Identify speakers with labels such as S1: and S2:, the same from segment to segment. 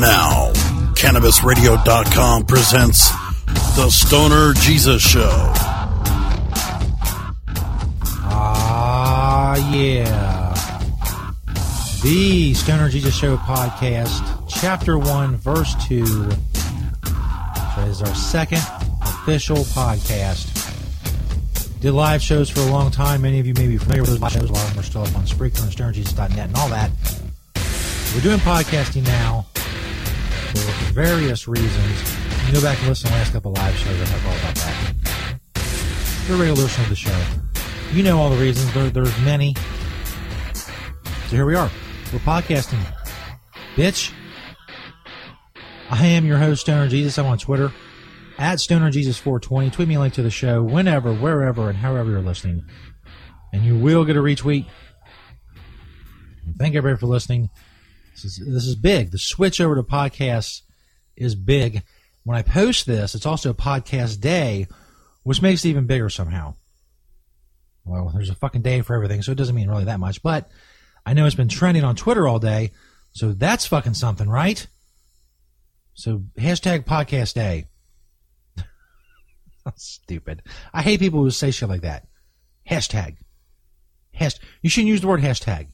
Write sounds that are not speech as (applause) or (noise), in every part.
S1: Now, CannabisRadio.com presents The Stoner Jesus Show.
S2: Ah, yeah. The Stoner Jesus Show podcast, chapter 1, verse 2. So it is our second official podcast. Did live shows for a long time. Many of you may be familiar with those shows. A lot of them are still up on Spreaker and StonerJesus.net and all that. We're doing podcasting now for various reasons. You can go back and listen to the last couple live shows. I talk all about that. You're regular listener to the show, you know all the reasons. There, there's many. So here we are. We're podcasting. Bitch. I am your host, Stoner Jesus. I'm on Twitter at Stoner Jesus 420. Tweet me a link to the show whenever, wherever, and however you're listening. And you will get a retweet. Thank you everybody for listening. This is, this is big. The switch over to podcasts is big. When I post this, it's also podcast day, which makes it even bigger somehow. Well, there's a fucking day for everything, so it doesn't mean really that much. But I know it's been trending on Twitter all day, so that's fucking something, right? So hashtag podcast day. (laughs) Stupid. I hate people who say shit like that. Hashtag. Hasht- you shouldn't use the word hashtag.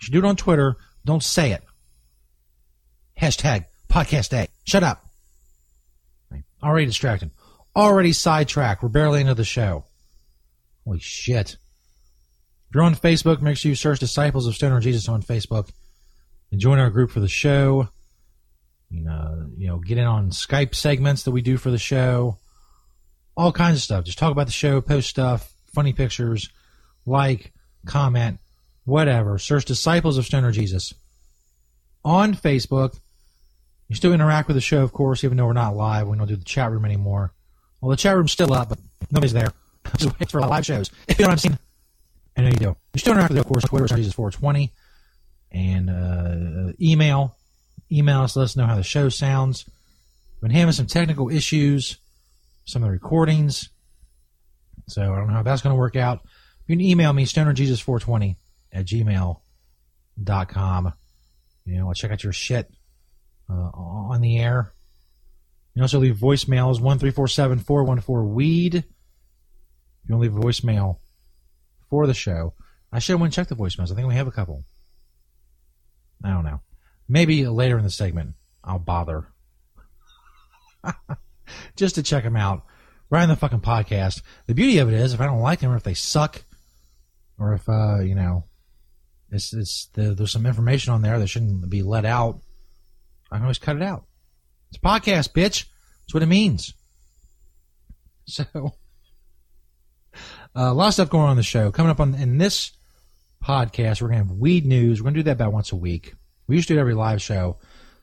S2: You should do it on Twitter. Don't say it. Hashtag podcast day. Shut up. Already distracted. Already sidetracked. We're barely into the show. Holy shit. If you're on Facebook, make sure you search Disciples of Stoner Jesus on Facebook and join our group for the show. You know, you know, get in on Skype segments that we do for the show. All kinds of stuff. Just talk about the show, post stuff, funny pictures, like, comment, whatever. Search Disciples of Stoner Jesus on Facebook. You still interact with the show, of course, even though we're not live. We don't do the chat room anymore. Well, the chat room's still up, but nobody's there. Just wait for live shows. If you know what I'm saying, I know you do. You still interact with, of course, Twitter, Jesus 420, and uh, email. Email us, let us know how the show sounds. We've been having some technical issues, some of the recordings, so I don't know how that's going to work out. You can email me, stonerjesus420 at gmail.com. You know, I'll check out your shit uh, on the air. You can also leave voicemails, 1-347-414-WEED. You can leave a voicemail for the show. I should have went and checked the voicemails. I think we have a couple. I don't know. Maybe later in the segment, I'll bother. (laughs) Just to check them out. Right in the fucking podcast. The beauty of it is, if I don't like them or if they suck, or if, uh, you know, it's, it's the, there's some information on there that shouldn't be let out, I can always cut it out. It's a podcast, bitch. That's what it means. (laughs) So, uh, a lot of stuff going on in the show. Coming up on in this podcast, we're going to have weed news. We're going to do that about once a week. We used to do it every live show,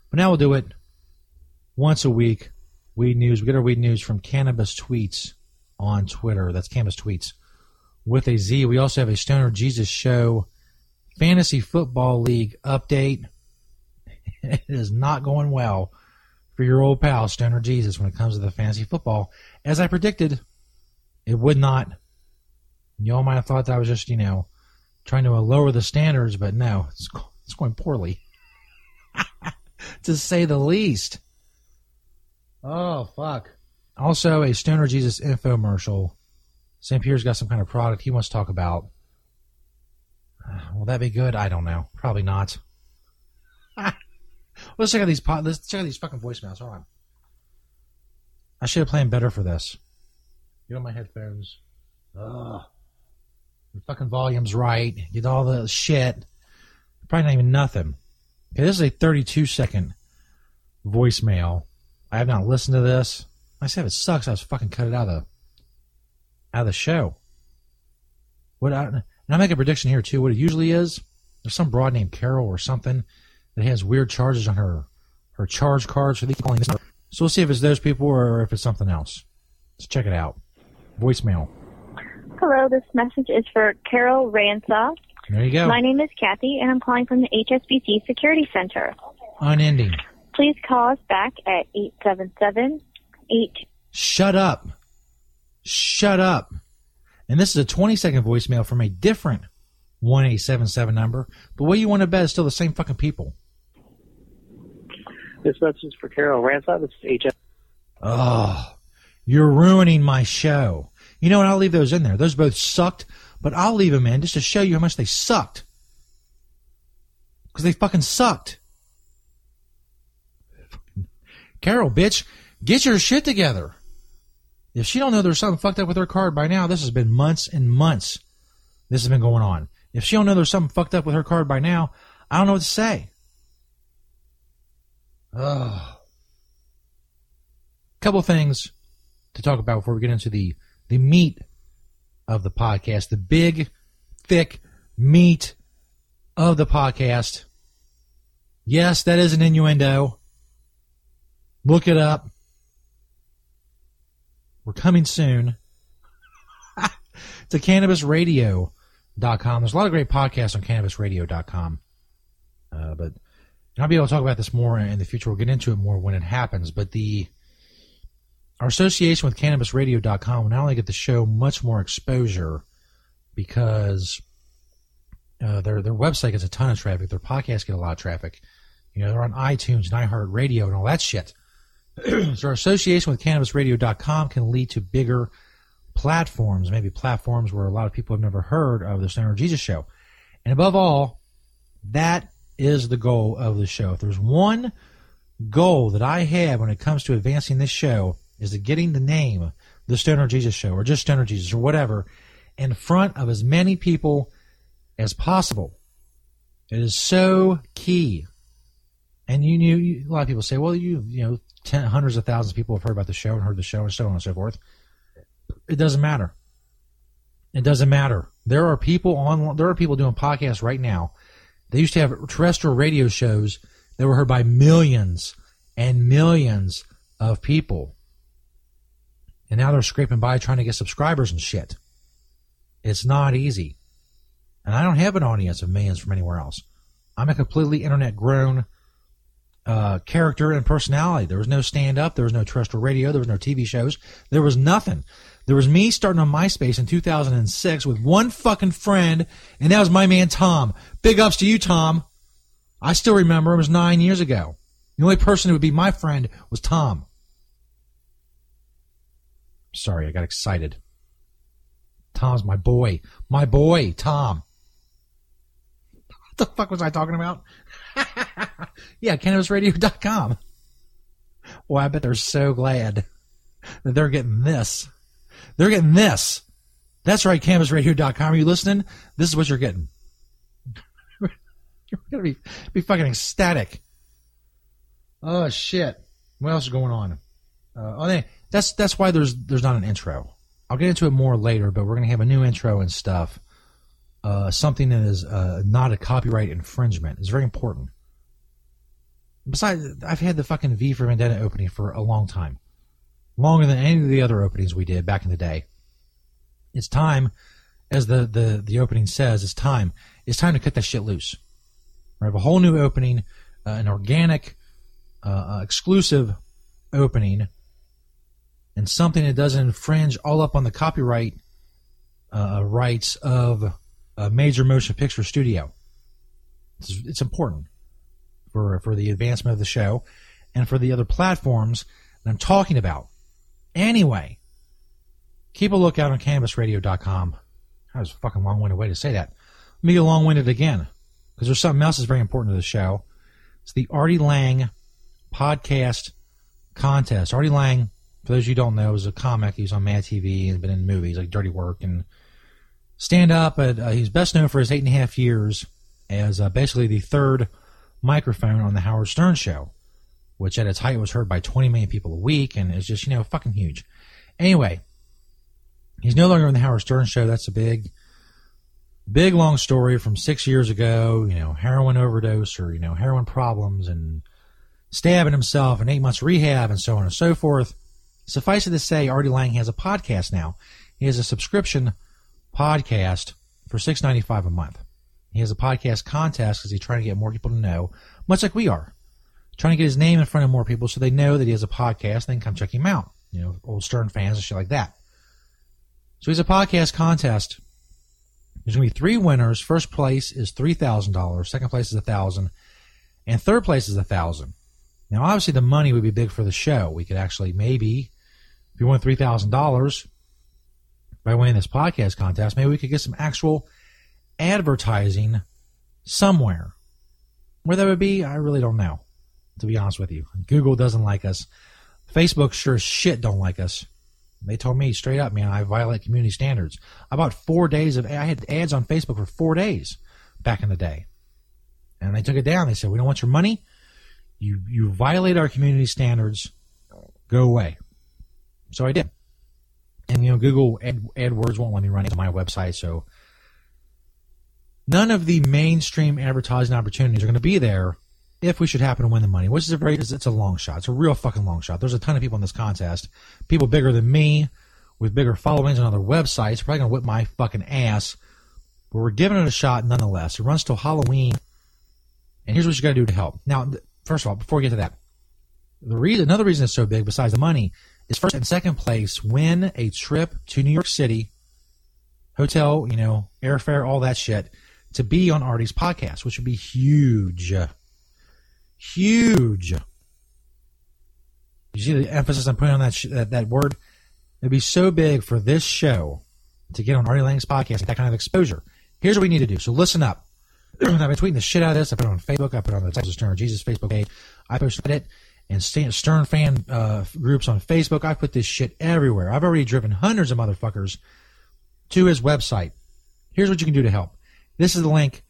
S2: but now we'll do it once a week. Weed news. We get our weed news from Cannabis Tweets on Twitter. That's Cannabis Tweets with a Z. We also have a Stoner Jesus Show Fantasy Football League update. (laughs) It is not going well for your old pal Stoner Jesus when it comes to the fantasy football. As I predicted, it would not. Y'all might have thought that I was just, you know, trying to lower the standards, but no, it's, it's going poorly. (laughs) to say the least. Oh, fuck. Also, a Stoner Jesus infomercial. St. Peter's got some kind of product he wants to talk about. (sighs) Will that be good? I don't know. Probably not. (laughs) let's check out these pod, let's check out these fucking voicemails. Hold on. I should have planned better for this. Get on my headphones. Ugh. The fucking volume's right. Get all the shit. Probably not even nothing. Okay, this is a 32 second voicemail. I have not listened to this. I said if it sucks, I was fucking cut it out of the out of the show. What I, and I make a prediction here too. What it usually is, there's some broad named Carol or something that has weird charges on her her charge cards for the calling this number. So we'll see if it's those people or if it's something else. Let's check it out. Voicemail.
S3: Hello, this message is for Carol Ransaw.
S2: There you go.
S3: My name is Kathy, and I'm calling from the HSBC Security Center.
S2: Unending.
S3: Please call us back at 877 8.
S2: Shut up. Shut up. And this is a 20 second voicemail from a different 1877 number. But what you want to bet is still the same fucking people.
S4: This message is for Carol Ransaw. This is HS.
S2: Oh, you're ruining my show. You know what? I'll leave those in there. Those both sucked, but I'll leave them in just to show you how much they sucked. Because they fucking sucked. Carol, bitch, get your shit together. If she don't know there's something fucked up with her card by now, this has been months and months. This has been going on. If she don't know there's something fucked up with her card by now, I don't know what to say. Ugh. Couple things to talk about before we get into the the meat of the podcast, the big, thick meat of the podcast. Yes, that is an innuendo. Look it up. We're coming soon. to cannabisradio.com. There's a lot of great podcasts on cannabisradio.com. Uh, but I'll be able to talk about this more in the future. We'll get into it more when it happens. But the our association with cannabisradio.com will not only get the show much more exposure because uh, their their website gets a ton of traffic, their podcasts get a lot of traffic. You know, they're on iTunes and iHeartRadio and all that shit. So our association with cannabisradio.com can lead to bigger platforms, maybe platforms where a lot of people have never heard of the Stoner Jesus show. And above all, that is the goal of the show. If there's one goal that I have when it comes to advancing this show, is to getting the name, the Stoner Jesus show, or just Stoner Jesus, or whatever, in front of as many people as possible. It is so key. And you knew a lot of people say, well, you you know, ten, hundreds of thousands of people have heard about the show and heard the show and so on and so forth. It doesn't matter. It doesn't matter. There are people on. There are people doing podcasts right now. They used to have terrestrial radio shows that were heard by millions and millions of people, and now they're scraping by trying to get subscribers and shit. It's not easy, and I don't have an audience of millions from anywhere else. I'm a completely internet grown uh, character and personality. There was no stand up. There was no terrestrial radio. There was no TV shows. There was nothing. There was me starting on MySpace in 2006 with one fucking friend, and that was my man Tom. Big ups to you, Tom. I still remember it was nine years ago. The only person who would be my friend was Tom. Sorry, I got excited. Tom's my boy. My boy, Tom. What the fuck was I talking about? (laughs) yeah, cannabisradio.com. Well, I bet they're so glad that they're getting this. They're getting this. That's right, cannabisradio.com. Are you listening? This is what you're getting. (laughs) you're going to be, be fucking ecstatic. Oh, shit. What else is going on? Uh, oh, that's, that's why there's, there's not an intro. I'll get into it more later, but we're to have a new intro and stuff. Uh, something that is uh, not a copyright infringement is very important. Besides, I've had the fucking V for Vendetta opening for a long time, longer than any of the other openings we did back in the day. It's time, as the the the opening says, it's time. It's time to cut that shit loose. We have a whole new opening, uh, an organic, uh, uh exclusive opening, and something that doesn't infringe all up on the copyright uh, rights of a major motion picture studio. It's, it's important for for the advancement of the show and for the other platforms that I'm talking about. Anyway, keep a lookout on cannabisradio.com. That was a fucking long-winded way to say that. Let me get long-winded again because there's something else that's very important to the show. It's the Artie Lange podcast contest. Artie Lange, for those you don't know, is a comic. He's on Mad TV and been in movies like Dirty Work and stand up. But uh, he's best known for his eight and a half years as uh, basically the third microphone on the Howard Stern show, which at its height was heard by 20 million people a week and is just, you know, fucking huge. Anyway, he's no longer on the Howard Stern show. That's a big big long story from six years ago, you know, heroin overdose or, you know, heroin problems and stabbing himself and eight months rehab and so on and so forth. Suffice it to say, Artie Lange has a podcast now. He has a subscription podcast for six ninety five a month. He has a podcast contest because he's trying to get more people to know, much like we are, trying to get his name in front of more people so they know that he has a podcast. And then come check him out. You know, old Stern fans and shit like that. So he's a podcast contest. There's to be three winners. First place is three thousand dollars. Second place is a thousand, and third place is a thousand. Now, obviously, the money would be big for the show. We could actually maybe, if you won three thousand dollars by winning this podcast contest, maybe we could get some actual advertising somewhere. Where that would be, I really don't know. To be honest with you, Google doesn't like us. Facebook sure as shit don't like us. They told me straight up, man, I violate community standards. About four days of I had ads on Facebook for four days back in the day, and they took it down. They said we don't want your money. You you violate our community standards. Go away. So I did, and you know Google Ad, AdWords won't let me run it to my website. So none of the mainstream advertising opportunities are going to be there if we should happen to win the money, which is a very, it's a long shot. It's a real fucking long shot. There's a ton of people in this contest, people bigger than me, with bigger followings on other websites, probably gonna whip my fucking ass. But we're giving it a shot nonetheless. It runs till Halloween, and here's what you got to do to help. Now, first of all, before we get to that, the reason, another reason it's so big, besides the money, is first and second place win a trip to New York City, hotel, you know, airfare, all that shit, to be on Artie's podcast, which would be huge huge. You see the emphasis I'm putting on that sh- that, that word? It'd be so big for this show to get on Artie Lange's podcast, that kind of exposure. Here's what we need to do. So listen up. (clears throat) I've been tweeting the shit out of this. I put it on Facebook. I put it on the Texas Stoner Jesus Facebook page. I posted it and Stern fan uh, groups on Facebook. I put this shit everywhere. I've already driven hundreds of motherfuckers to his website. Here's what you can do to help. This is the link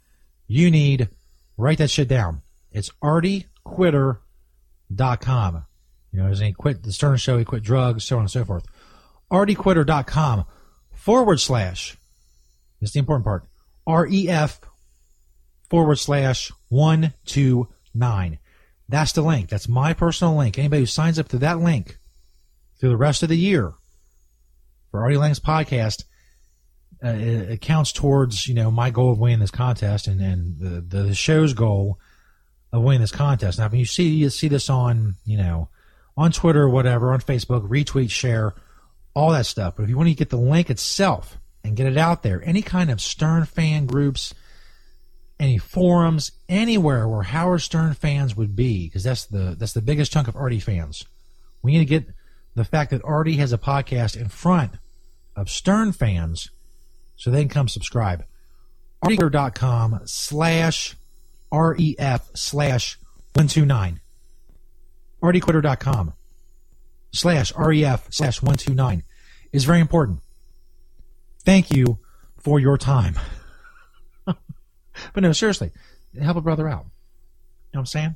S2: you need. Write that shit down. It's artiequitter.com. You know, he quit the Stern Show, he quit drugs, so on and so forth. artiequitter.com forward slash, this is the important part, REF forward slash 129. That's the link. That's my personal link. Anybody who signs up to that link through the rest of the year for Artie Lange's podcast, uh, it, it, counts towards you know my goal of winning this contest and, and the, the show's goal of winning this contest. Now, when you see you see this on you know on Twitter or whatever, on Facebook, retweet, share, all that stuff. But if you want to get the link itself and get it out there, any kind of Stern fan groups, any forums, anywhere where Howard Stern fans would be, because that's the that's the biggest chunk of Artie fans. We need to get the fact that Artie has a podcast in front of Stern fans so they can come subscribe. Artie.com slash REF slash 129. ArtieQuitter.com slash REF slash 129 is very important. Thank you for your time. But no, seriously, help a brother out. You know what I'm saying?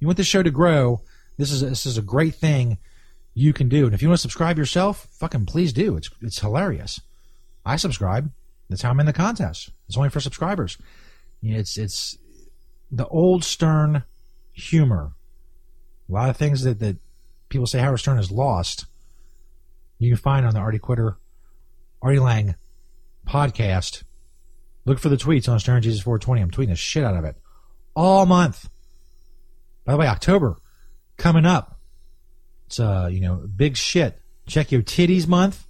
S2: You want this show to grow. This is a, this is a great thing you can do. And if you want to subscribe yourself, fucking please do. It's it's hilarious. I subscribe. That's how I'm in the contest. It's only for subscribers. It's it's the old Stern humor. A lot of things that, that people say Howard Stern has lost, you can find on the Artie Quitter, Artie Lange podcast. Look for the tweets on Stoner Jesus 420. I'm tweeting the shit out of it all month. By the way, October coming up. It's uh, you know, big shit. Check your titties month.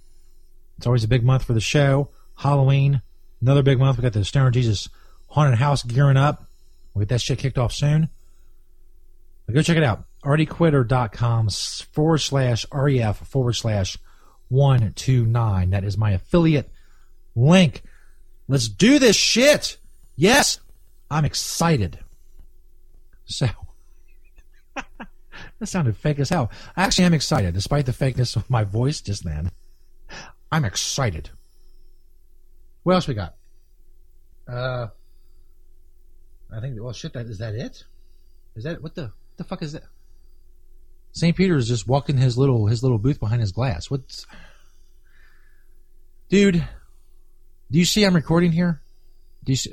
S2: It's always a big month for the show. Halloween, another big month. We got the Stoner Jesus haunted house gearing up. We'll get that shit kicked off soon. But go check it out. ArtieQuitter.com forward slash REF forward slash 129. That is my affiliate link. Let's do this shit. Yes, I'm excited. So, (laughs) that sounded fake as hell. I actually am excited, despite the fakeness of my voice just then. I'm excited. What else we got? Uh, I think. Well, shit. That is that it? Is that what the what the fuck is that? St. Peter is just walking his little his little booth behind his glass. What's dude? Do you see I'm recording here? Do you s-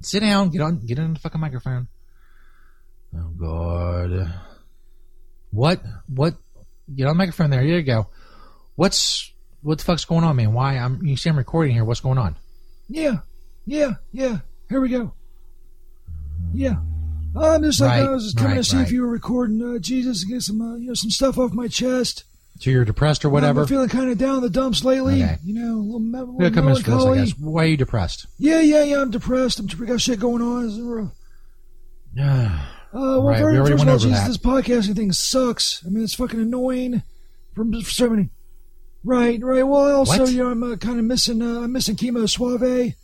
S2: sit down? Get on. Get on the fucking microphone. Oh God. What? What? Get on the microphone there. There you go. What's what the fuck's going on, man? Why? I'm. You see, I'm recording here. What's going on?
S5: Yeah, yeah, yeah. Here we go. Yeah. I'm just like
S2: Right,
S5: I was just coming
S2: right,
S5: to see
S2: right.
S5: if you were recording uh, Jesus get some uh, you know some stuff off my chest.
S2: So you're depressed or whatever?
S5: I'm feeling kind of down in the dumps lately.
S2: Okay.
S5: You know, a little, me- little
S2: Yeah, come in this, I
S5: melancholy.
S2: guess. Why are you depressed?
S5: Yeah, yeah, yeah. I'm depressed. I'm we got shit going on. It's rough. (sighs) Uh, well,
S2: Right,
S5: first,
S2: we already
S5: first
S2: went
S5: all,
S2: over that.
S5: this podcasting thing sucks. I mean, it's fucking annoying. From for so many. Right, right. Well, also,
S2: What?
S5: you know, I'm uh, kind of missing. Uh, I'm missing chemo suave.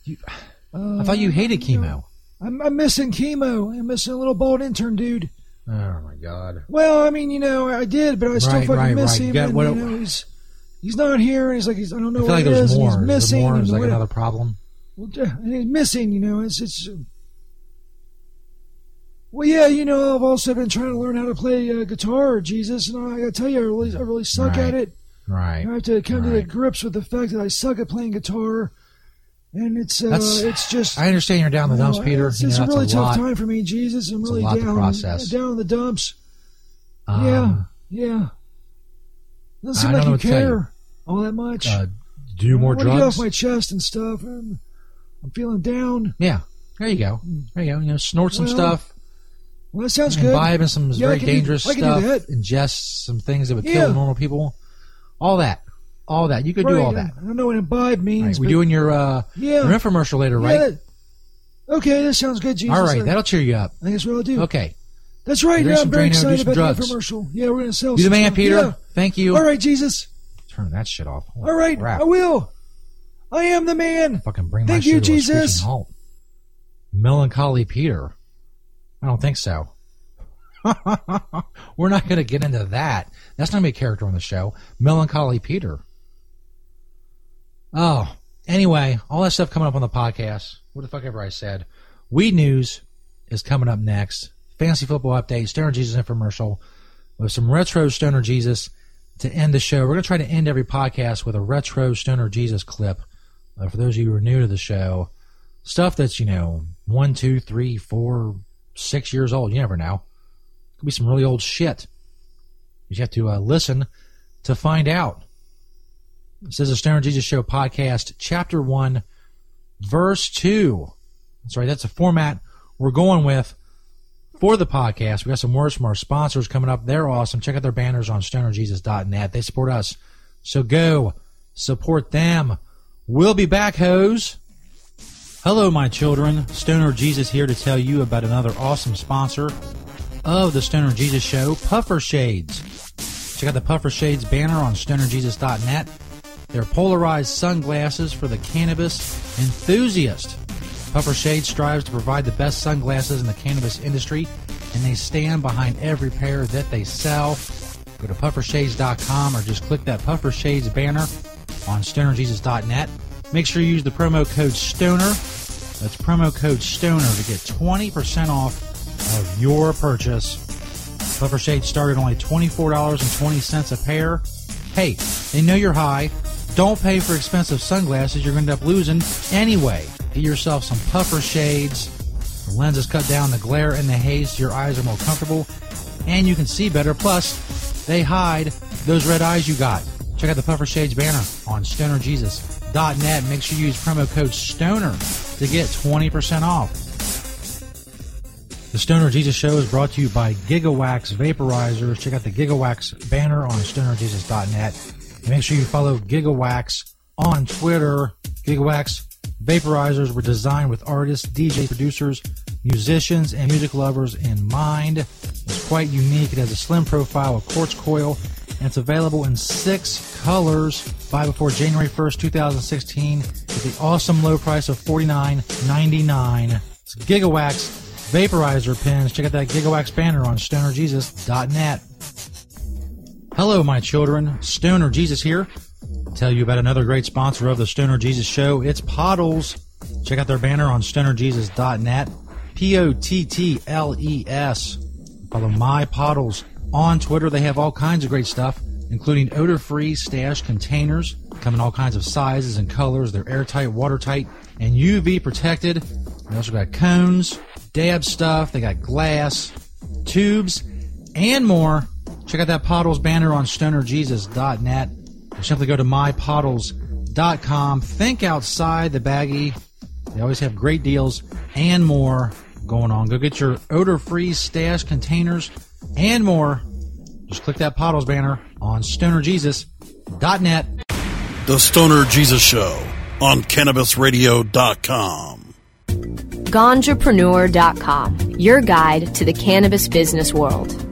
S5: Uh,
S2: I thought you hated chemo.
S5: I'm, I'm missing chemo. I'm missing a little bald intern dude.
S2: Oh my god.
S5: Well, I mean, you know, I did, but I still
S2: Right,
S5: fucking
S2: right,
S5: miss
S2: right.
S5: him. And,
S2: what-
S5: you know, he's he's not here, and he's like, he's, I don't know
S2: I feel
S5: what
S2: like
S5: it
S2: there's
S5: is, and he's
S2: Is
S5: missing.
S2: more?
S5: and
S2: Is like
S5: what-
S2: another problem?
S5: well, he's missing. You know, it's it's. Well, yeah, you know, I've also been trying to learn how to play uh, guitar, Jesus, and I, gotta tell you, I really, I really suck
S2: Right.
S5: at it.
S2: Right.
S5: I have to come to
S2: Right.
S5: grips with the fact that I suck at playing guitar, and it's uh, it's just.
S2: I understand you're down the
S5: you know,
S2: dumps, Peter.
S5: It's,
S2: You know,
S5: it's a really
S2: a
S5: tough
S2: lot.
S5: time for me, Jesus. I'm
S2: It's a
S5: really
S2: lot to
S5: down,
S2: process.
S5: down in the dumps.
S2: Um,
S5: yeah, yeah. Doesn't seem
S2: I
S5: like you
S2: tell you.
S5: care all that much.
S2: Uh, do more
S5: wanna Get
S2: drugs.
S5: off my chest and stuff. I'm, I'm feeling down.
S2: yeah. There you go. There you go. You know, snort some
S5: Well,
S2: stuff.
S5: Well, that sounds good.
S2: Imbibe in some
S5: Yeah,
S2: very dangerous
S5: do
S2: stuff. Ingest some things that would
S5: Yeah.
S2: kill normal people. All that. All that. You could do all that.
S5: I don't know what imbibe means.
S2: Right.
S5: we're
S2: doing your uh
S5: yeah,
S2: your infomercial later,
S5: yeah,
S2: right?
S5: that- okay, that sounds good, Jesus.
S2: all right.
S5: I
S2: That'll cheer you up.
S5: I think that's what I'll do.
S2: Okay.
S5: That's right. Yeah, I'm very excited about
S2: drugs.
S5: the infomercial. Yeah, we're gonna sell.
S2: You the man. Peter.
S5: Yeah.
S2: Thank you.
S5: All right, Jesus.
S2: Turn that shit off. Holy
S5: All right,
S2: crap.
S5: I will. I am the man.
S2: Fucking bring
S5: Thank you,
S2: shit to a
S5: Jesus.
S2: Melancholy Peter. I don't think so. (laughs) We're not going to get into that. That's not going to be a character on the show. Melancholy Peter. Oh, anyway, all that stuff coming up on the podcast. What the fuck ever I said. Weed News is coming up next. Fantasy football update, Stoner Jesus infomercial with some retro Stoner Jesus to end the show. We're going to try to end every podcast with a retro Stoner Jesus clip. Uh, for those of you who are new to the show, stuff that's, you know, one, two, three, four, six years old. You never know. Could be some really old shit. You have to uh, listen to find out. This is a Stoner Jesus Show podcast, chapter one, verse two. That's right. That's a format we're going with for the podcast. We got some words from our sponsors coming up. They're awesome. Check out their banners on stonerjesus.net. They support us. So go support them. We'll be back, hoes. Hello, my children. Stoner Jesus here to tell you about another awesome sponsor of the Stoner Jesus Show, Puffer Shades. Check out the Puffer Shades banner on stonerjesus.net. They're polarized sunglasses for the cannabis enthusiast. Puffer Shades strives to provide the best sunglasses in the cannabis industry, and they stand behind every pair that they sell. Go to puffershades.com or just click that Puffer Shades banner on stonerjesus.net. Make sure you use the promo code STONER. That's promo code STONER to get 20% off of your purchase. Puffer Shades started only $24.20 a pair. Hey, they know you're high. Don't pay for expensive sunglasses you're going to end up losing anyway. Get yourself some puffer shades. The lenses cut down the glare and the haze so your eyes are more comfortable and you can see better. Plus, they hide those red eyes you got. Check out the Puffer Shades banner on stonerjesus.net. Make sure you use promo code STONER to get 20% off. The Stoner Jesus Show is brought to you by Gigawax Vaporizers. Check out the Gigawax banner on stonerjesus.net. Make sure you follow Gigawax on Twitter. Gigawax vaporizers were designed with artists, DJ producers, musicians, and music lovers in mind. It's quite unique. It has a slim profile, a quartz coil, and it's available in six colors. Buy before January 1st, 2016 at the awesome low price of $49.99. It's Gigawax vaporizer pins. Check out that Gigawax banner on stonerjesus.net. Hello, my children. Stoner Jesus here. Tell you about another great sponsor of the Stoner Jesus Show. It's Pottles. Check out their banner on stonerjesus.net. P O T T L E S. Follow my Pottles on Twitter. They have all kinds of great stuff, including odor free stash containers. Come in all kinds of sizes and colors. They're airtight, watertight, and UV protected. They also got cones, dab stuff. They got glass, tubes, and more. Check out that Pottles banner on stonerjesus.net. Or simply go to mypottles.com. Think outside the baggie. They always have great deals and more going on. Go get your odor-free stash containers and more. Just click that Pottles banner on stonerjesus.net.
S1: The Stoner Jesus Show on CannabisRadio.com.
S6: Ganjapreneur.com, your guide to the cannabis business world.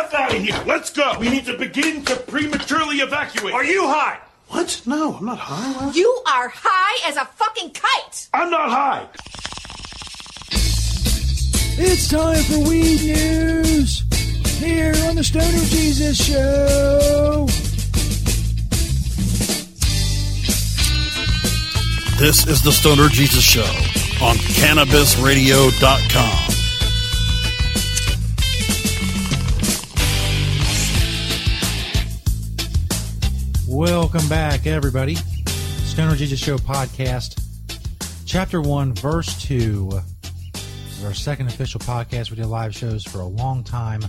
S7: out of here. Let's go. We need to begin to prematurely evacuate. Are you high? What? No, I'm not high. What?
S8: You are high as a fucking kite.
S7: I'm not high.
S5: It's time for weed news here on the Stoner Jesus Show.
S1: This is the Stoner Jesus Show on CannabisRadio.com.
S2: Welcome back, everybody. Stoner Jesus Show podcast, chapter one, verse two. This is our second official podcast. We did live shows for a long time.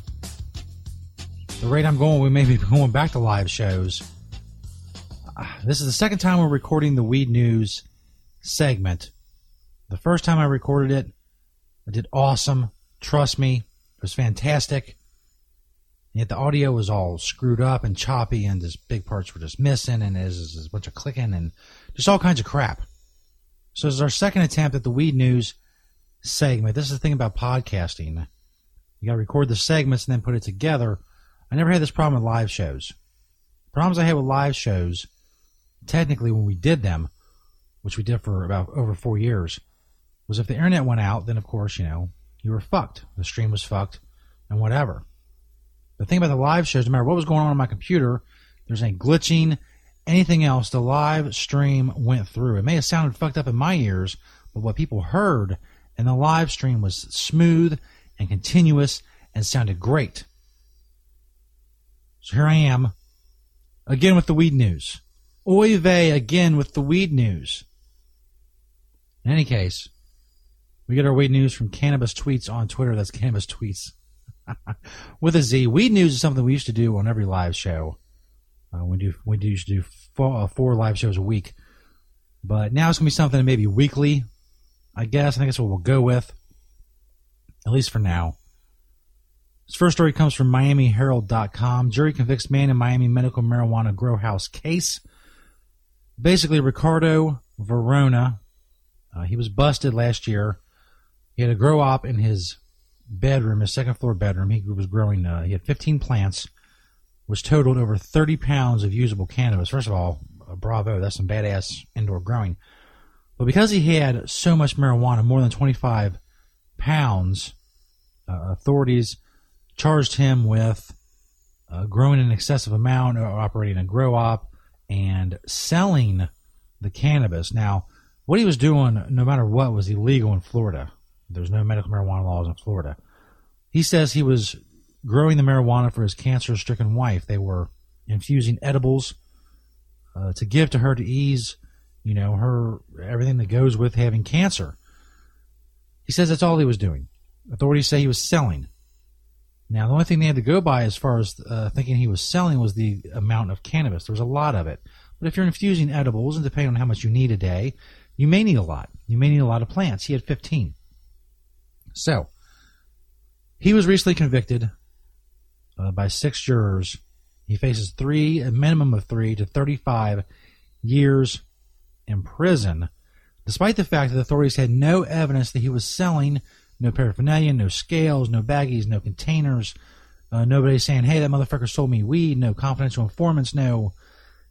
S2: The rate I'm going, we may be (laughs) going back to live shows. Ah, This is the second time we're recording the weed news segment. The first time I recorded it, I did awesome. Trust me, it was fantastic. Yet the audio was all screwed up and choppy, and just big parts were just missing, and there's there's a bunch of clicking and just all kinds of crap. So this is our second attempt at the weed news segment. This is the thing about podcasting. You got to record the segments and then put it together. I never had this problem with live shows. Problems I had with live shows, technically when we did them, which we did for about over four years, was if the internet went out, then of course, you know, you were fucked. The stream was fucked and whatever. The thing about the live shows, no matter what was going on on my computer, there's any glitching, anything else, the live stream went through. It may have sounded fucked up in my ears, but what people heard in the live stream was smooth and continuous and sounded great. So here I am, again with the weed news. Oy vey again with the weed news. In any case, we get our weed news from Cannabis Tweets on Twitter. That's Cannabis Tweets with a Z. Weed news is something we used to do on every live show. Uh, we do we used to do four, uh, four live shows a week, but now it's gonna be something maybe weekly. I guess I think that's what we'll go with, at least for now. This first story comes from MiamiHerald.com. Jury convicts man in Miami medical marijuana grow house case. Basically, Ricardo Verona, uh, he was busted last year. He had a grow op in his bedroom, his second floor bedroom. He was growing. Uh, he had 15 plants, was totaled over 30 pounds of usable cannabis. First of all, uh, bravo, that's some badass indoor growing. But because he had so much marijuana, more than 25 pounds, uh, authorities charged him with uh, growing an excessive amount or operating a grow op and selling the cannabis. Now, what he was doing, no matter what, was illegal in Florida. There's no medical marijuana laws in Florida. He says he was growing the marijuana for his cancer stricken wife. They were infusing edibles uh, to give to her to ease, you know, her everything that goes with having cancer. He says that's all he was doing. Authorities say he was selling. Now, the only thing they had to go by as far as uh, thinking he was selling was the amount of cannabis. There was a lot of it. But if you're infusing edibles, and depending on how much you need a day, you may need a lot. You may need a lot of plants. He had 15. So, he was recently convicted uh, by six jurors. He faces three, a minimum of three to 35 years in prison, despite the fact that authorities had no evidence that he was selling no paraphernalia, no scales, no baggies, no containers. Uh, nobody saying, "Hey, that motherfucker sold me weed." No confidential informants. No,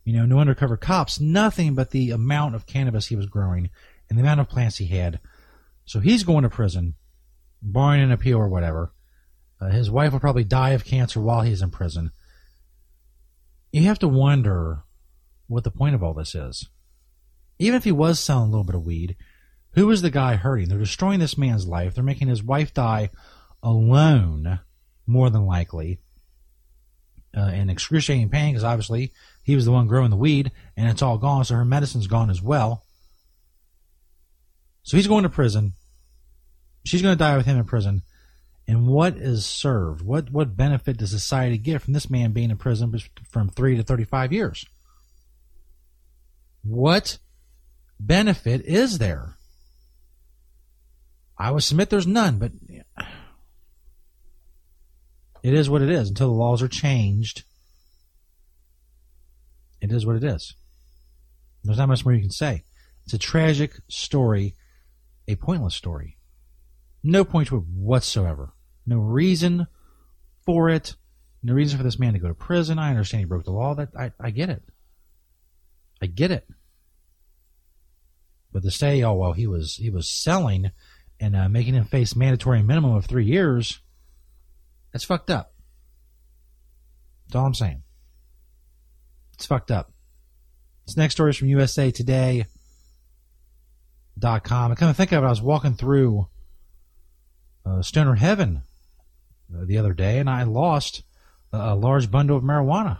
S2: you know, no undercover cops. Nothing but the amount of cannabis he was growing and the amount of plants he had. So he's going to prison, barring an appeal or whatever. Uh, his wife will probably die of cancer while he's in prison. You have to wonder what the point of all this is. Even if he was selling a little bit of weed, who is the guy hurting? They're destroying this man's life. They're making his wife die alone, more than likely, uh, in excruciating pain because obviously he was the one growing the weed and it's all gone, so her medicine's gone as well. So he's going to prison. She's going to die with him in prison. And what is served? What what benefit does society get from this man being in prison from three to thirty five years? What benefit is there? I would submit there's none, but it is what it is until the laws are changed. It is what it is. There's not much more you can say. It's a tragic story, a pointless story. No point to it whatsoever. No reason for it. No reason for this man to go to prison. I understand he broke the law. That I, I get it. I get it. But to say, oh well, he was he was selling and uh, making him face mandatory minimum of three years, that's fucked up. That's all I'm saying. It's fucked up. This next story is from USA Today. Dot com. I kind of think of it. I was walking through uh, Stoner Heaven uh, the other day, and I lost a, a large bundle of marijuana.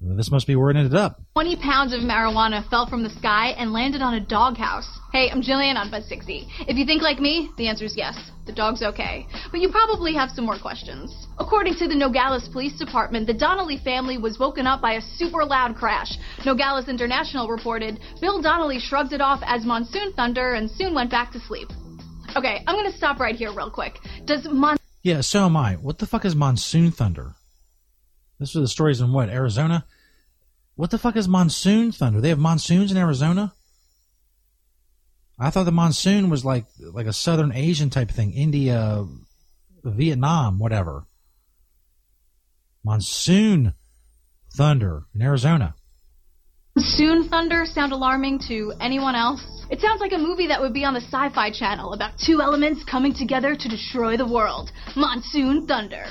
S2: This must be where it ended up.
S9: 20 pounds of marijuana fell from the sky and landed on a doghouse. Hey, I'm Jillian on Buzz 60. If you think like me, the answer is yes. The dog's okay. But you probably have some more questions. According to the Nogales Police Department, the Donnelly family was woken up by a super loud crash. Nogales International reported Bill Donnelly shrugged it off as monsoon thunder and soon went back to sleep. Okay, I'm gonna stop right here real quick. Does mon-
S2: Yeah, so am I. What the fuck is monsoon thunder? This was the stories in what, Arizona? What the fuck is monsoon thunder? They have monsoons in Arizona? I thought the monsoon was like like a southern Asian type thing, India, Vietnam, whatever. Monsoon thunder in Arizona.
S9: Monsoon thunder sound alarming to anyone else? It sounds like a movie that would be on the Sci Fi Channel about two elements coming together to destroy the world. Monsoon thunder.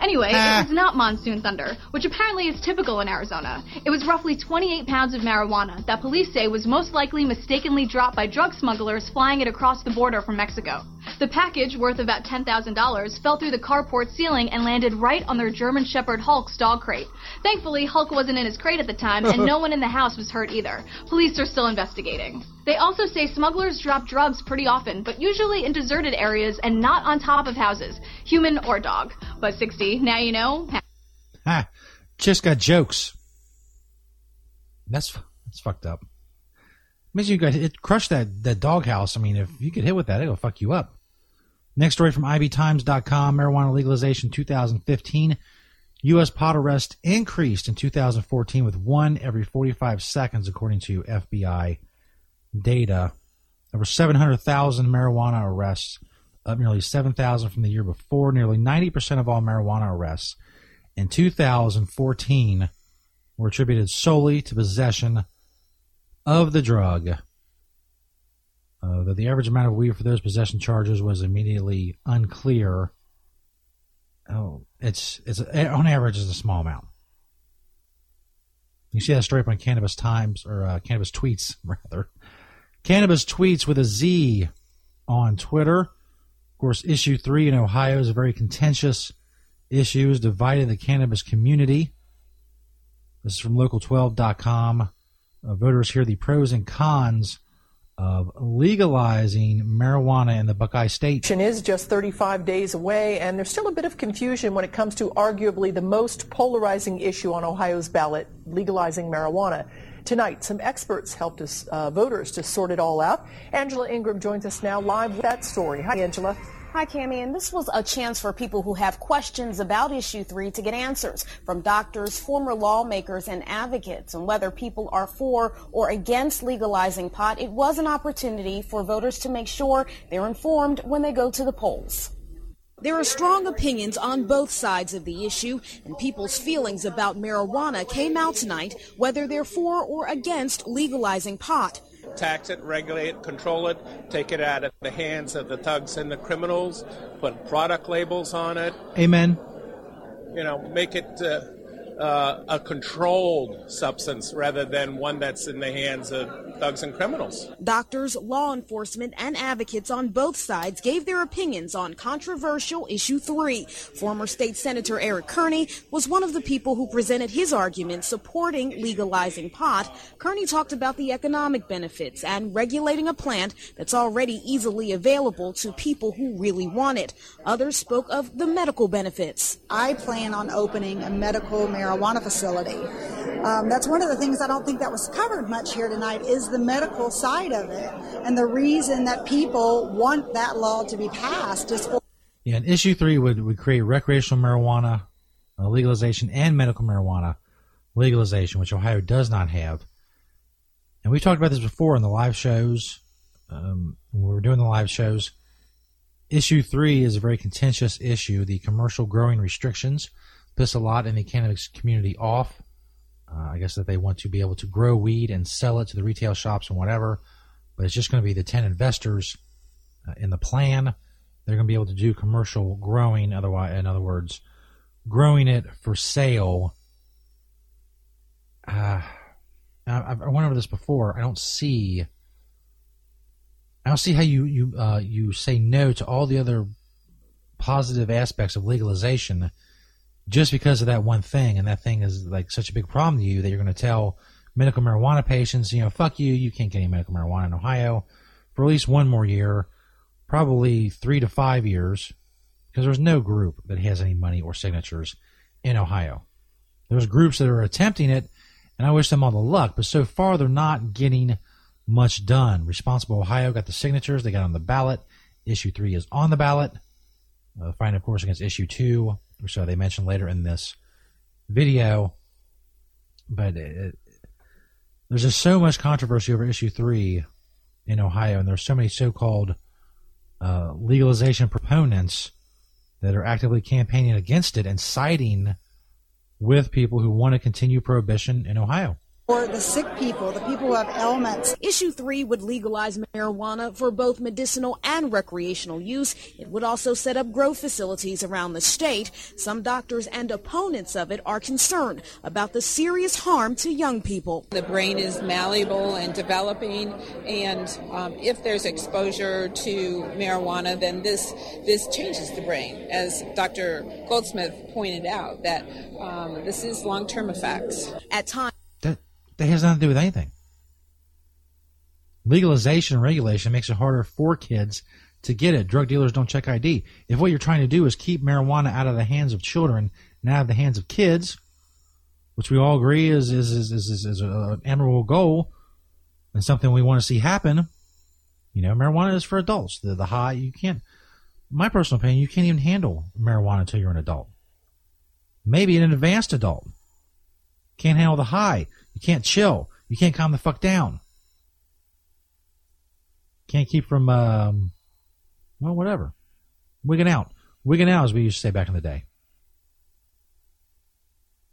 S9: Anyway,
S2: Ah.
S9: it was not monsoon thunder, which apparently is typical in Arizona. It was roughly 28 pounds of marijuana that police say was most likely mistakenly dropped by drug smugglers flying it across the border from Mexico. The package, worth about $10,000, fell through the carport ceiling and landed right on their German Shepherd Hulk's dog crate. Thankfully, Hulk wasn't in his crate at the time, and (laughs) no one in the house was hurt either. Police are still investigating. They also say smugglers drop drugs pretty often, but usually in deserted areas and not on top of houses, human or dog. Buzz 60, now you know.
S2: Ha! Just got jokes. That's that's fucked up. Imagine you guys it crushed that that doghouse. I mean, if you get hit with that, it'll fuck you up. Next story from IBTimes.com: Marijuana legalization 2015. U.S. pot arrest increased in 2014 with one every 45 seconds, according to FBI data. There were 700,000 marijuana arrests, up nearly 7,000 from the year before. Nearly 90% of all marijuana arrests in 2014 were attributed solely to possession of the drug Uh, that the average amount of weed for those possession charges was immediately unclear. Oh, it's it's on average is a small amount. You see that straight up on Cannabis Times or uh, Cannabis Tweets (laughs) rather. Cannabis Tweets with a Z on Twitter. Of course, issue three in Ohio is a very contentious issue, is divided the cannabis community. This is from local12.com. Uh, voters hear the pros and cons of legalizing marijuana in the Buckeye State.
S10: is just 35 days away, and there's still a bit of confusion when it comes to arguably the most polarizing issue on Ohio's ballot, legalizing marijuana. Tonight, some experts helped us uh, voters to sort it all out. Angela Ingram joins us now live with that story. Hi, Angela.
S11: Hi, Cami, and this was a chance for people who have questions about issue three to get answers from doctors, former lawmakers, and advocates on whether people are for or against legalizing pot. It was an opportunity for voters to make sure they're informed when they go to the polls. There are strong opinions on both sides of the issue, and people's feelings about marijuana came out tonight, whether they're for or against legalizing pot
S12: tax it, regulate it, control it, take it out of the hands of the thugs and the criminals, put product labels on it.
S2: Amen.
S12: You know, make it uh, uh, a controlled substance rather than one that's in the hands of thugs and criminals.
S11: Doctors, law enforcement, and advocates on both sides gave their opinions on controversial issue three. Former state senator Eric Kearney was one of the people who presented his argument supporting legalizing pot. Kearney talked about the economic benefits and regulating a plant that's already easily available to people who really want it. Others spoke of the medical benefits.
S13: I plan on opening a medical marijuana marijuana facility. Um, that's one of the things I don't think that was covered much here tonight is the medical side of it and the reason that people want that law to be passed is for.
S2: Yeah, and issue three would, would create recreational marijuana uh, legalization and medical marijuana legalization, which Ohio does not have. And we talked about this before in the live shows. Um, when we were doing the live shows, issue three is a very contentious issue the commercial growing restrictions piss a lot in the cannabis community off. Uh, I guess that they want to be able to grow weed and sell it to the retail shops and whatever, but it's just going to be the 10 investors uh, in the plan. They're going to be able to do commercial growing, otherwise, in other words, growing it for sale. Uh, I, I went over this before. I don't see. I don't see how you you uh, you say no to all the other positive aspects of legalization just because of that one thing, and that thing is like such a big problem to you that you're going to tell medical marijuana patients, you know, fuck you, you can't get any medical marijuana in Ohio for at least one more year, probably three to five years, because there's no group that has any money or signatures in Ohio. There's groups that are attempting it, and I wish them all the luck, but so far they're not getting much done. Responsible Ohio got the signatures, they got on the ballot. Issue three is on the ballot. Uh, fight, of course, against issue two so they mentioned later in this video. But it, there's just so much controversy over issue three in Ohio, and there's so many so-called uh, legalization proponents that are actively campaigning against it and siding with people who want to continue prohibition in Ohio
S13: for the sick people, the people who have ailments.
S11: Issue three would legalize marijuana for both medicinal and recreational use. It would also set up grow facilities around the state. Some doctors and opponents of it are concerned about the serious harm to young people.
S14: The brain is malleable and developing, and um, if there's exposure to marijuana, then this this changes the brain, as Dr. Goldsmith pointed out. That um, this is long-term effects.
S11: At times.
S2: That has nothing to do with anything. Legalization and regulation makes it harder for kids to get it. Drug dealers don't check ID. If what you're trying to do is keep marijuana out of the hands of children and out of the hands of kids, which we all agree is is is is, is, is an admirable goal and something we want to see happen. You know, marijuana is for adults. The the high you can't. My personal opinion, you can't even handle marijuana until you're an adult. Maybe an advanced adult can't handle the high. You can't chill. You can't calm the fuck down. Can't keep from, um, well, whatever. Wigging out. Wigging out, as we used to say back in the day.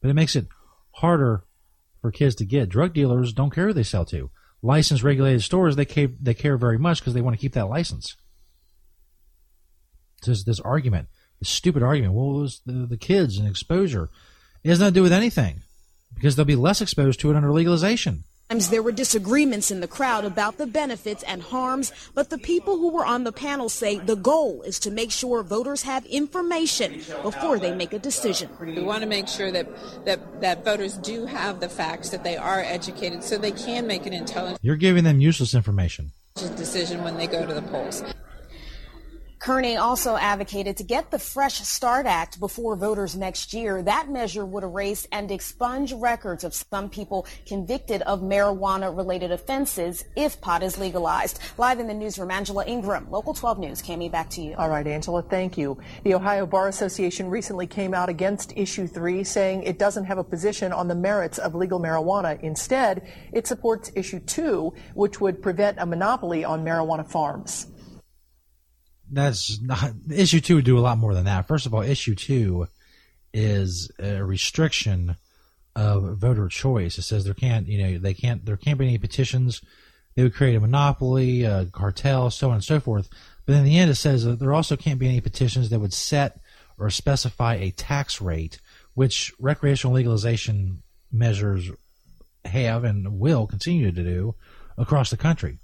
S2: But it makes it harder for kids to get. Drug dealers don't care who they sell to. licensed regulated stores, they care, they care very much because they want to keep that license. There's this argument, this stupid argument. Well, it was the, the kids and exposure. It has nothing to do with anything because they'll be less exposed to it under legalization.
S11: Times there were disagreements in the crowd about the benefits and harms, but the people who were on the panel say the goal is to make sure voters have information before they make a decision.
S14: We want to make sure that, that, that voters do have the facts, that they are educated, so they can make an intelligent
S2: You're giving them useless information.
S14: decision when they go to the polls.
S11: Kearney also advocated to get the Fresh Start Act before voters next year. That measure would erase and expunge records of some people convicted of marijuana related offenses if pot is legalized. Live in the newsroom, Angela Ingram, Local 12 News. Cami, back to you.
S10: All right, Angela, thank you. The Ohio Bar Association recently came out against issue three, saying it doesn't have a position on the merits of legal marijuana. Instead, it supports issue two, which would prevent a monopoly on marijuana farms.
S2: That's not issue two would do a lot more than that. First of all, issue two is a restriction of voter choice. It says there can't, you know, they can't, there can't be any petitions. They would create a monopoly, a cartel, so on and so forth. But in the end, it says that there also can't be any petitions that would set or specify a tax rate, which recreational legalization measures have and will continue to do across the country.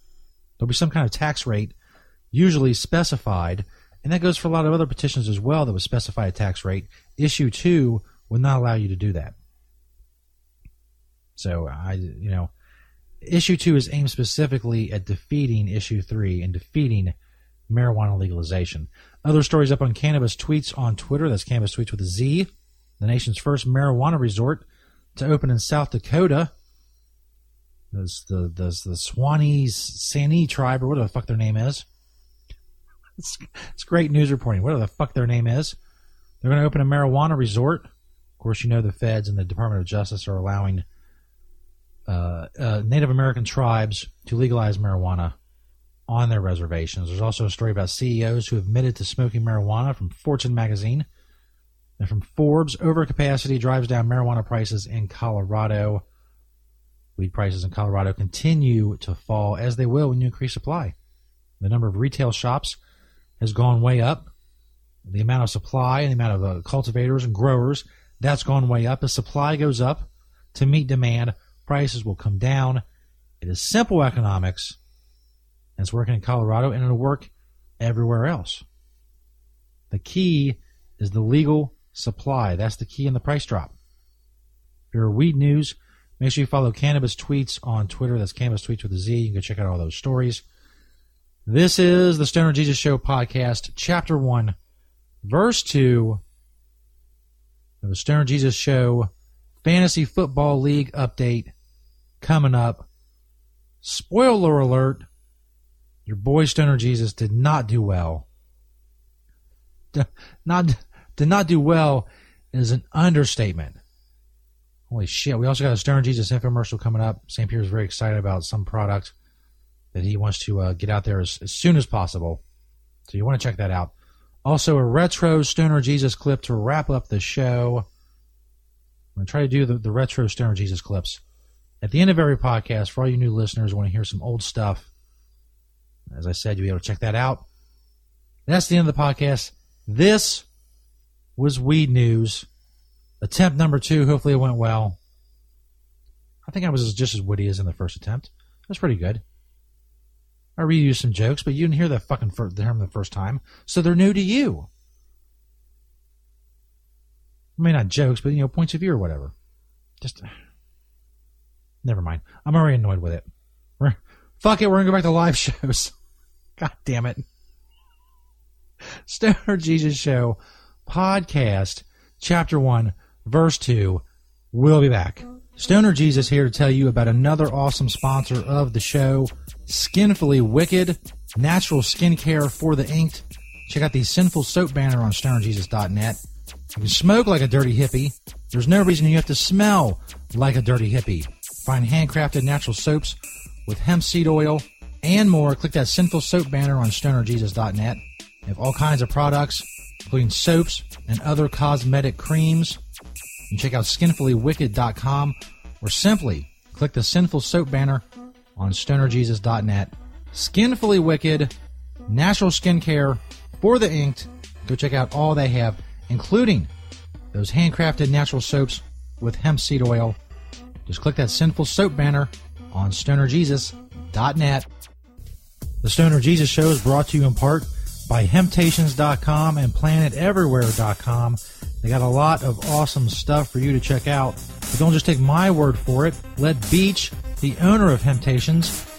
S2: There'll be some kind of tax rate usually specified, and that goes for a lot of other petitions as well that would specify a tax rate. Issue two would not allow you to do that. So I, you know, issue two is aimed specifically at defeating issue three and defeating marijuana legalization. Other stories up on cannabis tweets on Twitter. That's cannabis tweets with a Z. The nation's first marijuana resort to open in South Dakota. There's the the Swanee's Sanee tribe or whatever the fuck their name is. It's, it's great news reporting. Whatever the fuck their name is. They're going to open a marijuana resort. Of course, you know the feds and the Department of Justice are allowing uh, uh, Native American tribes to legalize marijuana on their reservations. There's also a story about CEOs who admitted to smoking marijuana from Fortune magazine. And from Forbes, overcapacity drives down marijuana prices in Colorado. Weed prices in Colorado continue to fall as they will when you increase supply. The number of retail shops has gone way up. The amount of supply and the amount of uh, cultivators and growers that's gone way up. As supply goes up to meet demand, prices will come down. It is simple economics, and it's working in Colorado, and it'll work everywhere else. The key is the legal supply. That's the key in the price drop. If you're weed news, make sure you follow Cannabis Tweets on Twitter. That's Cannabis Tweets with a Z. You can check out all those stories. This is the Stoner Jesus Show podcast, chapter 1, verse 2 of the Stoner Jesus Show Fantasy Football League update coming up. Spoiler alert your boy Stoner Jesus did not do well. Not did not do well is an understatement. Holy shit! We also got a Stoner Jesus infomercial coming up. St. Peter's very excited about some product that he wants to uh, get out there as, as soon as possible. So you want to check that out. Also, a retro Stoner Jesus clip to wrap up the show. I'm going to try to do the, the retro Stoner Jesus clips at the end of every podcast. For all you new listeners want to hear some old stuff, as I said, you'll be able to check that out. That's the end of the podcast. This was Weed News. Attempt number two. Hopefully, it went well. I think I was just as witty as in the first attempt. That's pretty good. I reused some jokes, but you didn't hear that fucking fir- them the first time, so they're new to you. I mean, not jokes, but you know, points of view or whatever. Just (sighs) never mind. I'm already annoyed with it. We're, fuck it, we're gonna go back to live (laughs) shows. God damn it. Stoner Jesus Show podcast, chapter one, verse two. We'll be back. Stoner Jesus here to tell you about another awesome sponsor of the show, Skinfully Wicked, natural skincare for the inked. Check out the Sinful Soap banner on stonerjesus.net. You can smoke like a dirty hippie. There's no reason you have to smell like a dirty hippie. Find handcrafted natural soaps with hemp seed oil and more. Click that Sinful Soap banner on stonerjesus.net. They have all kinds of products, including soaps and other cosmetic creams. Check out skinfullywicked.com or simply click the Sinful Soap banner on stonerjesus.net. Skinfully Wicked, natural skincare for the inked. Go check out all they have, including those handcrafted natural soaps with hemp seed oil. Just click that sinful soap banner on stonerjesus.net. The Stoner Jesus Show is brought to you in part by Hemptations.com and PlanetEverywhere.com. They got a lot of awesome stuff for you to check out. But don't just take my word for it. Let Beach, the owner of Hemptations,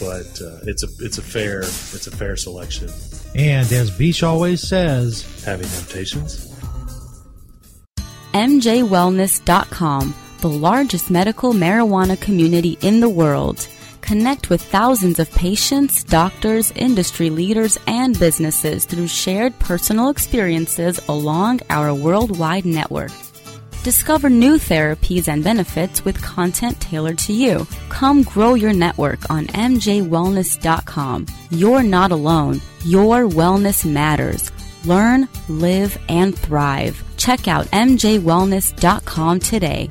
S15: But uh, it's a it's a fair it's a fair selection.
S2: And as Beach always says,
S15: having temptations.
S16: MJWellness.com, the largest medical marijuana community in the world. Connect with thousands of patients, doctors, industry leaders, and businesses through shared personal experiences along our worldwide network. Discover new therapies and benefits with content tailored to you. Come grow your network on MJWellness.com. You're not alone. Your wellness matters. Learn, live, and thrive. Check out MJWellness.com today.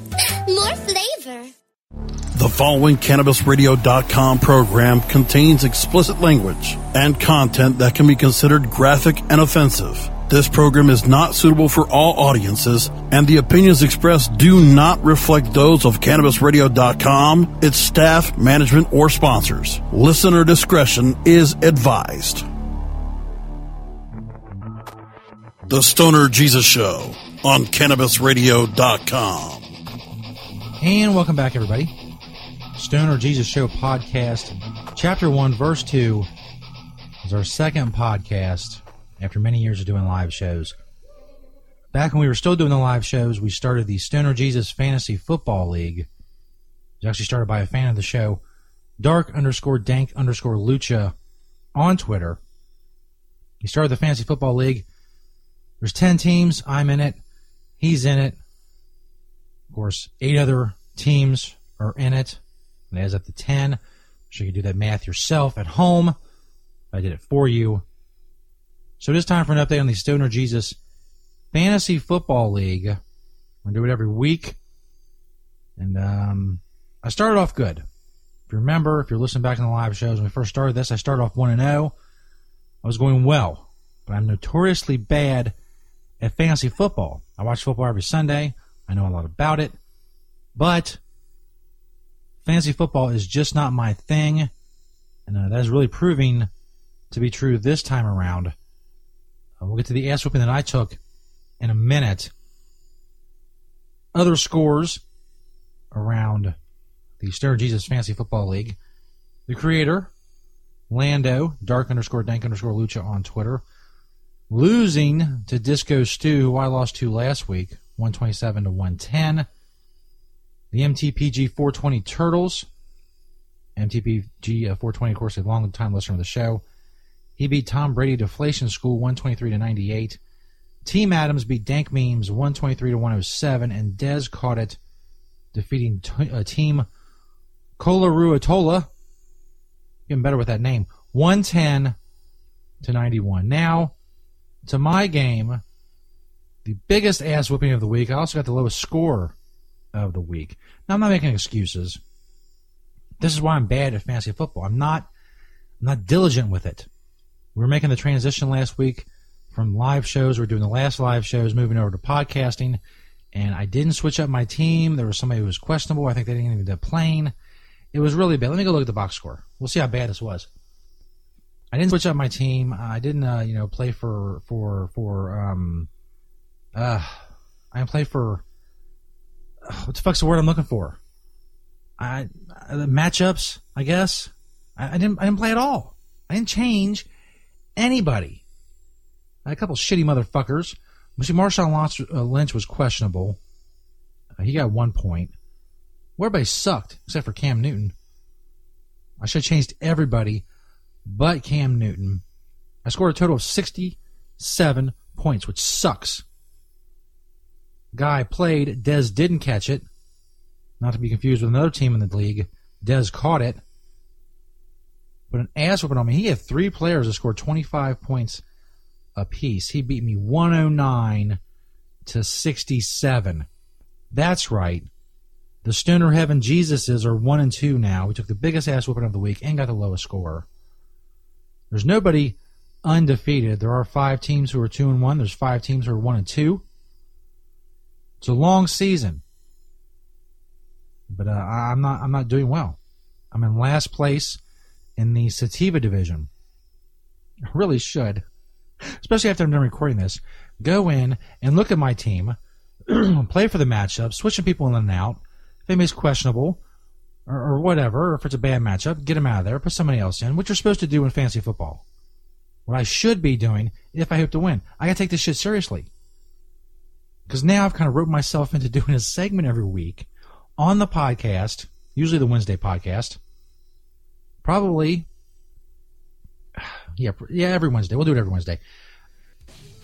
S17: more flavor.
S1: The following CannabisRadio.com program contains explicit language and content that can be considered graphic and offensive. This program is not suitable for all audiences, and the opinions expressed do not reflect those of CannabisRadio.com, its staff, management, or sponsors. Listener discretion is advised. The Stoner Jesus Show on CannabisRadio.com.
S2: And welcome back, everybody. Stoner Jesus Show podcast, chapter 1, verse 2 is our second podcast after many years of doing live shows. Back when we were still doing the live shows, we started the Stoner Jesus Fantasy Football League. It was actually started by a fan of the show, dark underscore dank underscore lucha on Twitter. He started the Fantasy Football League. There's 10 teams. I'm in it. He's in it. Of course, eight other teams are in it. And it adds up to 10. So you can do that math yourself at home. I did it for you. So it is time for an update on the Stoner Jesus Fantasy Football League. To do it every week. And um, I started off good. If you remember, if you're listening back to the live shows, when we first started this, I started off 1 0. I was going well, but I'm notoriously bad at fantasy football. I watch football every Sunday. I know a lot about it. But fantasy football is just not my thing. And uh, that is really proving to be true this time around. Uh, we'll get to the ass whooping that I took in a minute. Other scores around the Stoner Jesus Fantasy Football League. The creator, Lando, dark underscore dank underscore lucha on Twitter, losing to Disco Stew, who I lost to last week, 127 to 110. The MTPG 420 Turtles, MTPG uh, 420, of course, a long time listener of the show. He beat Tom Brady Deflation School 123 to 98. Team Adams beat Dank Memes 123 to 107, and Dez caught it defeating t- uh, team Colaruatola. Getting better with that name. 110 to 91. Now, to my game, the biggest ass whooping of the week. I also got the lowest score of the week. Now, I'm not making excuses. This is why I'm bad at fantasy football. I'm not, I'm not diligent with it. We were making the transition last week from live shows. We are doing the last live shows, moving over to podcasting, and I didn't switch up my team. There was somebody who was questionable. I think they didn't even up playing. It was really bad. Let me go look at the box score. We'll see how bad this was. I didn't switch up my team. I didn't, uh, you know, play for for for um, uh, I play for uh, what the fuck's the word I'm looking for? I uh, matchups, I guess. I, I, didn't I didn't play at all. I didn't change anybody. A couple shitty motherfuckers. See, Marshawn uh, Lynch was questionable. Uh, he got one point. Everybody sucked except for Cam Newton. I should have changed everybody but Cam Newton. I scored a total of 67 points, which sucks. Guy played, Dez didn't catch it. Not to be confused with another team in the league. Dez caught it. But an ass whooping on me. He had three players that scored 25 points apiece. He beat me 109 to 67. That's right. The Stoner Heaven Jesuses are one and two now. We took the biggest ass whooping of the week and got the lowest score. There's nobody undefeated. There are five teams who are two and one. There's five teams who are one and two. It's a long season, but uh, I'm not. I'm not doing well. I'm in last place in the Sativa division. I really should, especially after I'm done recording this. Go in and look at my team, (clears throat) play for the matchup, switching people in and out. If anybody's questionable, or, or whatever, or if it's a bad matchup, get them out of there, put somebody else in, which you're supposed to do in fantasy football. What I should be doing if I hope to win. I gotta take this shit seriously. Because now I've kind of roped myself into (laughs) doing a segment every week on the podcast, usually the Wednesday podcast. Probably, (sighs) yeah, yeah, every Wednesday. We'll do it every Wednesday.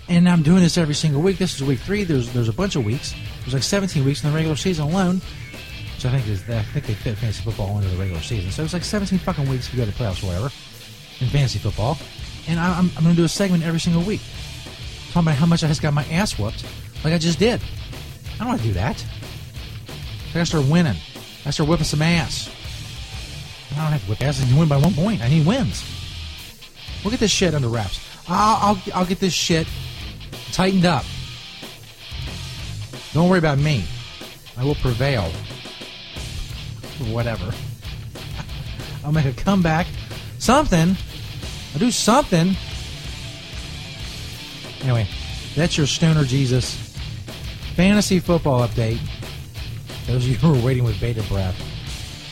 S2: And I'm doing this every single week. This is week three. There's there's a bunch of weeks. There's like 17 weeks in the regular season alone which I think is I think they fit fantasy football into the regular season. So it's like 17 fucking weeks if you go to the playoffs or whatever in fantasy football. And I, am I'm going to do a segment every single week talking about how much I just got my ass whooped, like I just did. I don't want to do that. I got to start winning. I start whipping some ass. I don't have to whip ass. I win by one point. I need wins. We'll get this shit under wraps. I'll, I'll, I'll get this shit tightened up. Don't worry about me. I will prevail whatever. (laughs) I'll make a comeback. Something. I'll do something. Anyway, that's your Stoner Jesus fantasy football update. Those of you who are waiting with bated breath.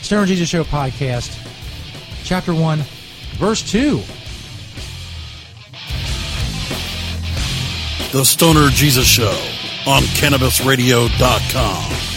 S2: Stoner Jesus Show podcast, chapter 1, verse 2.
S1: The Stoner Jesus Show on CannabisRadio.com.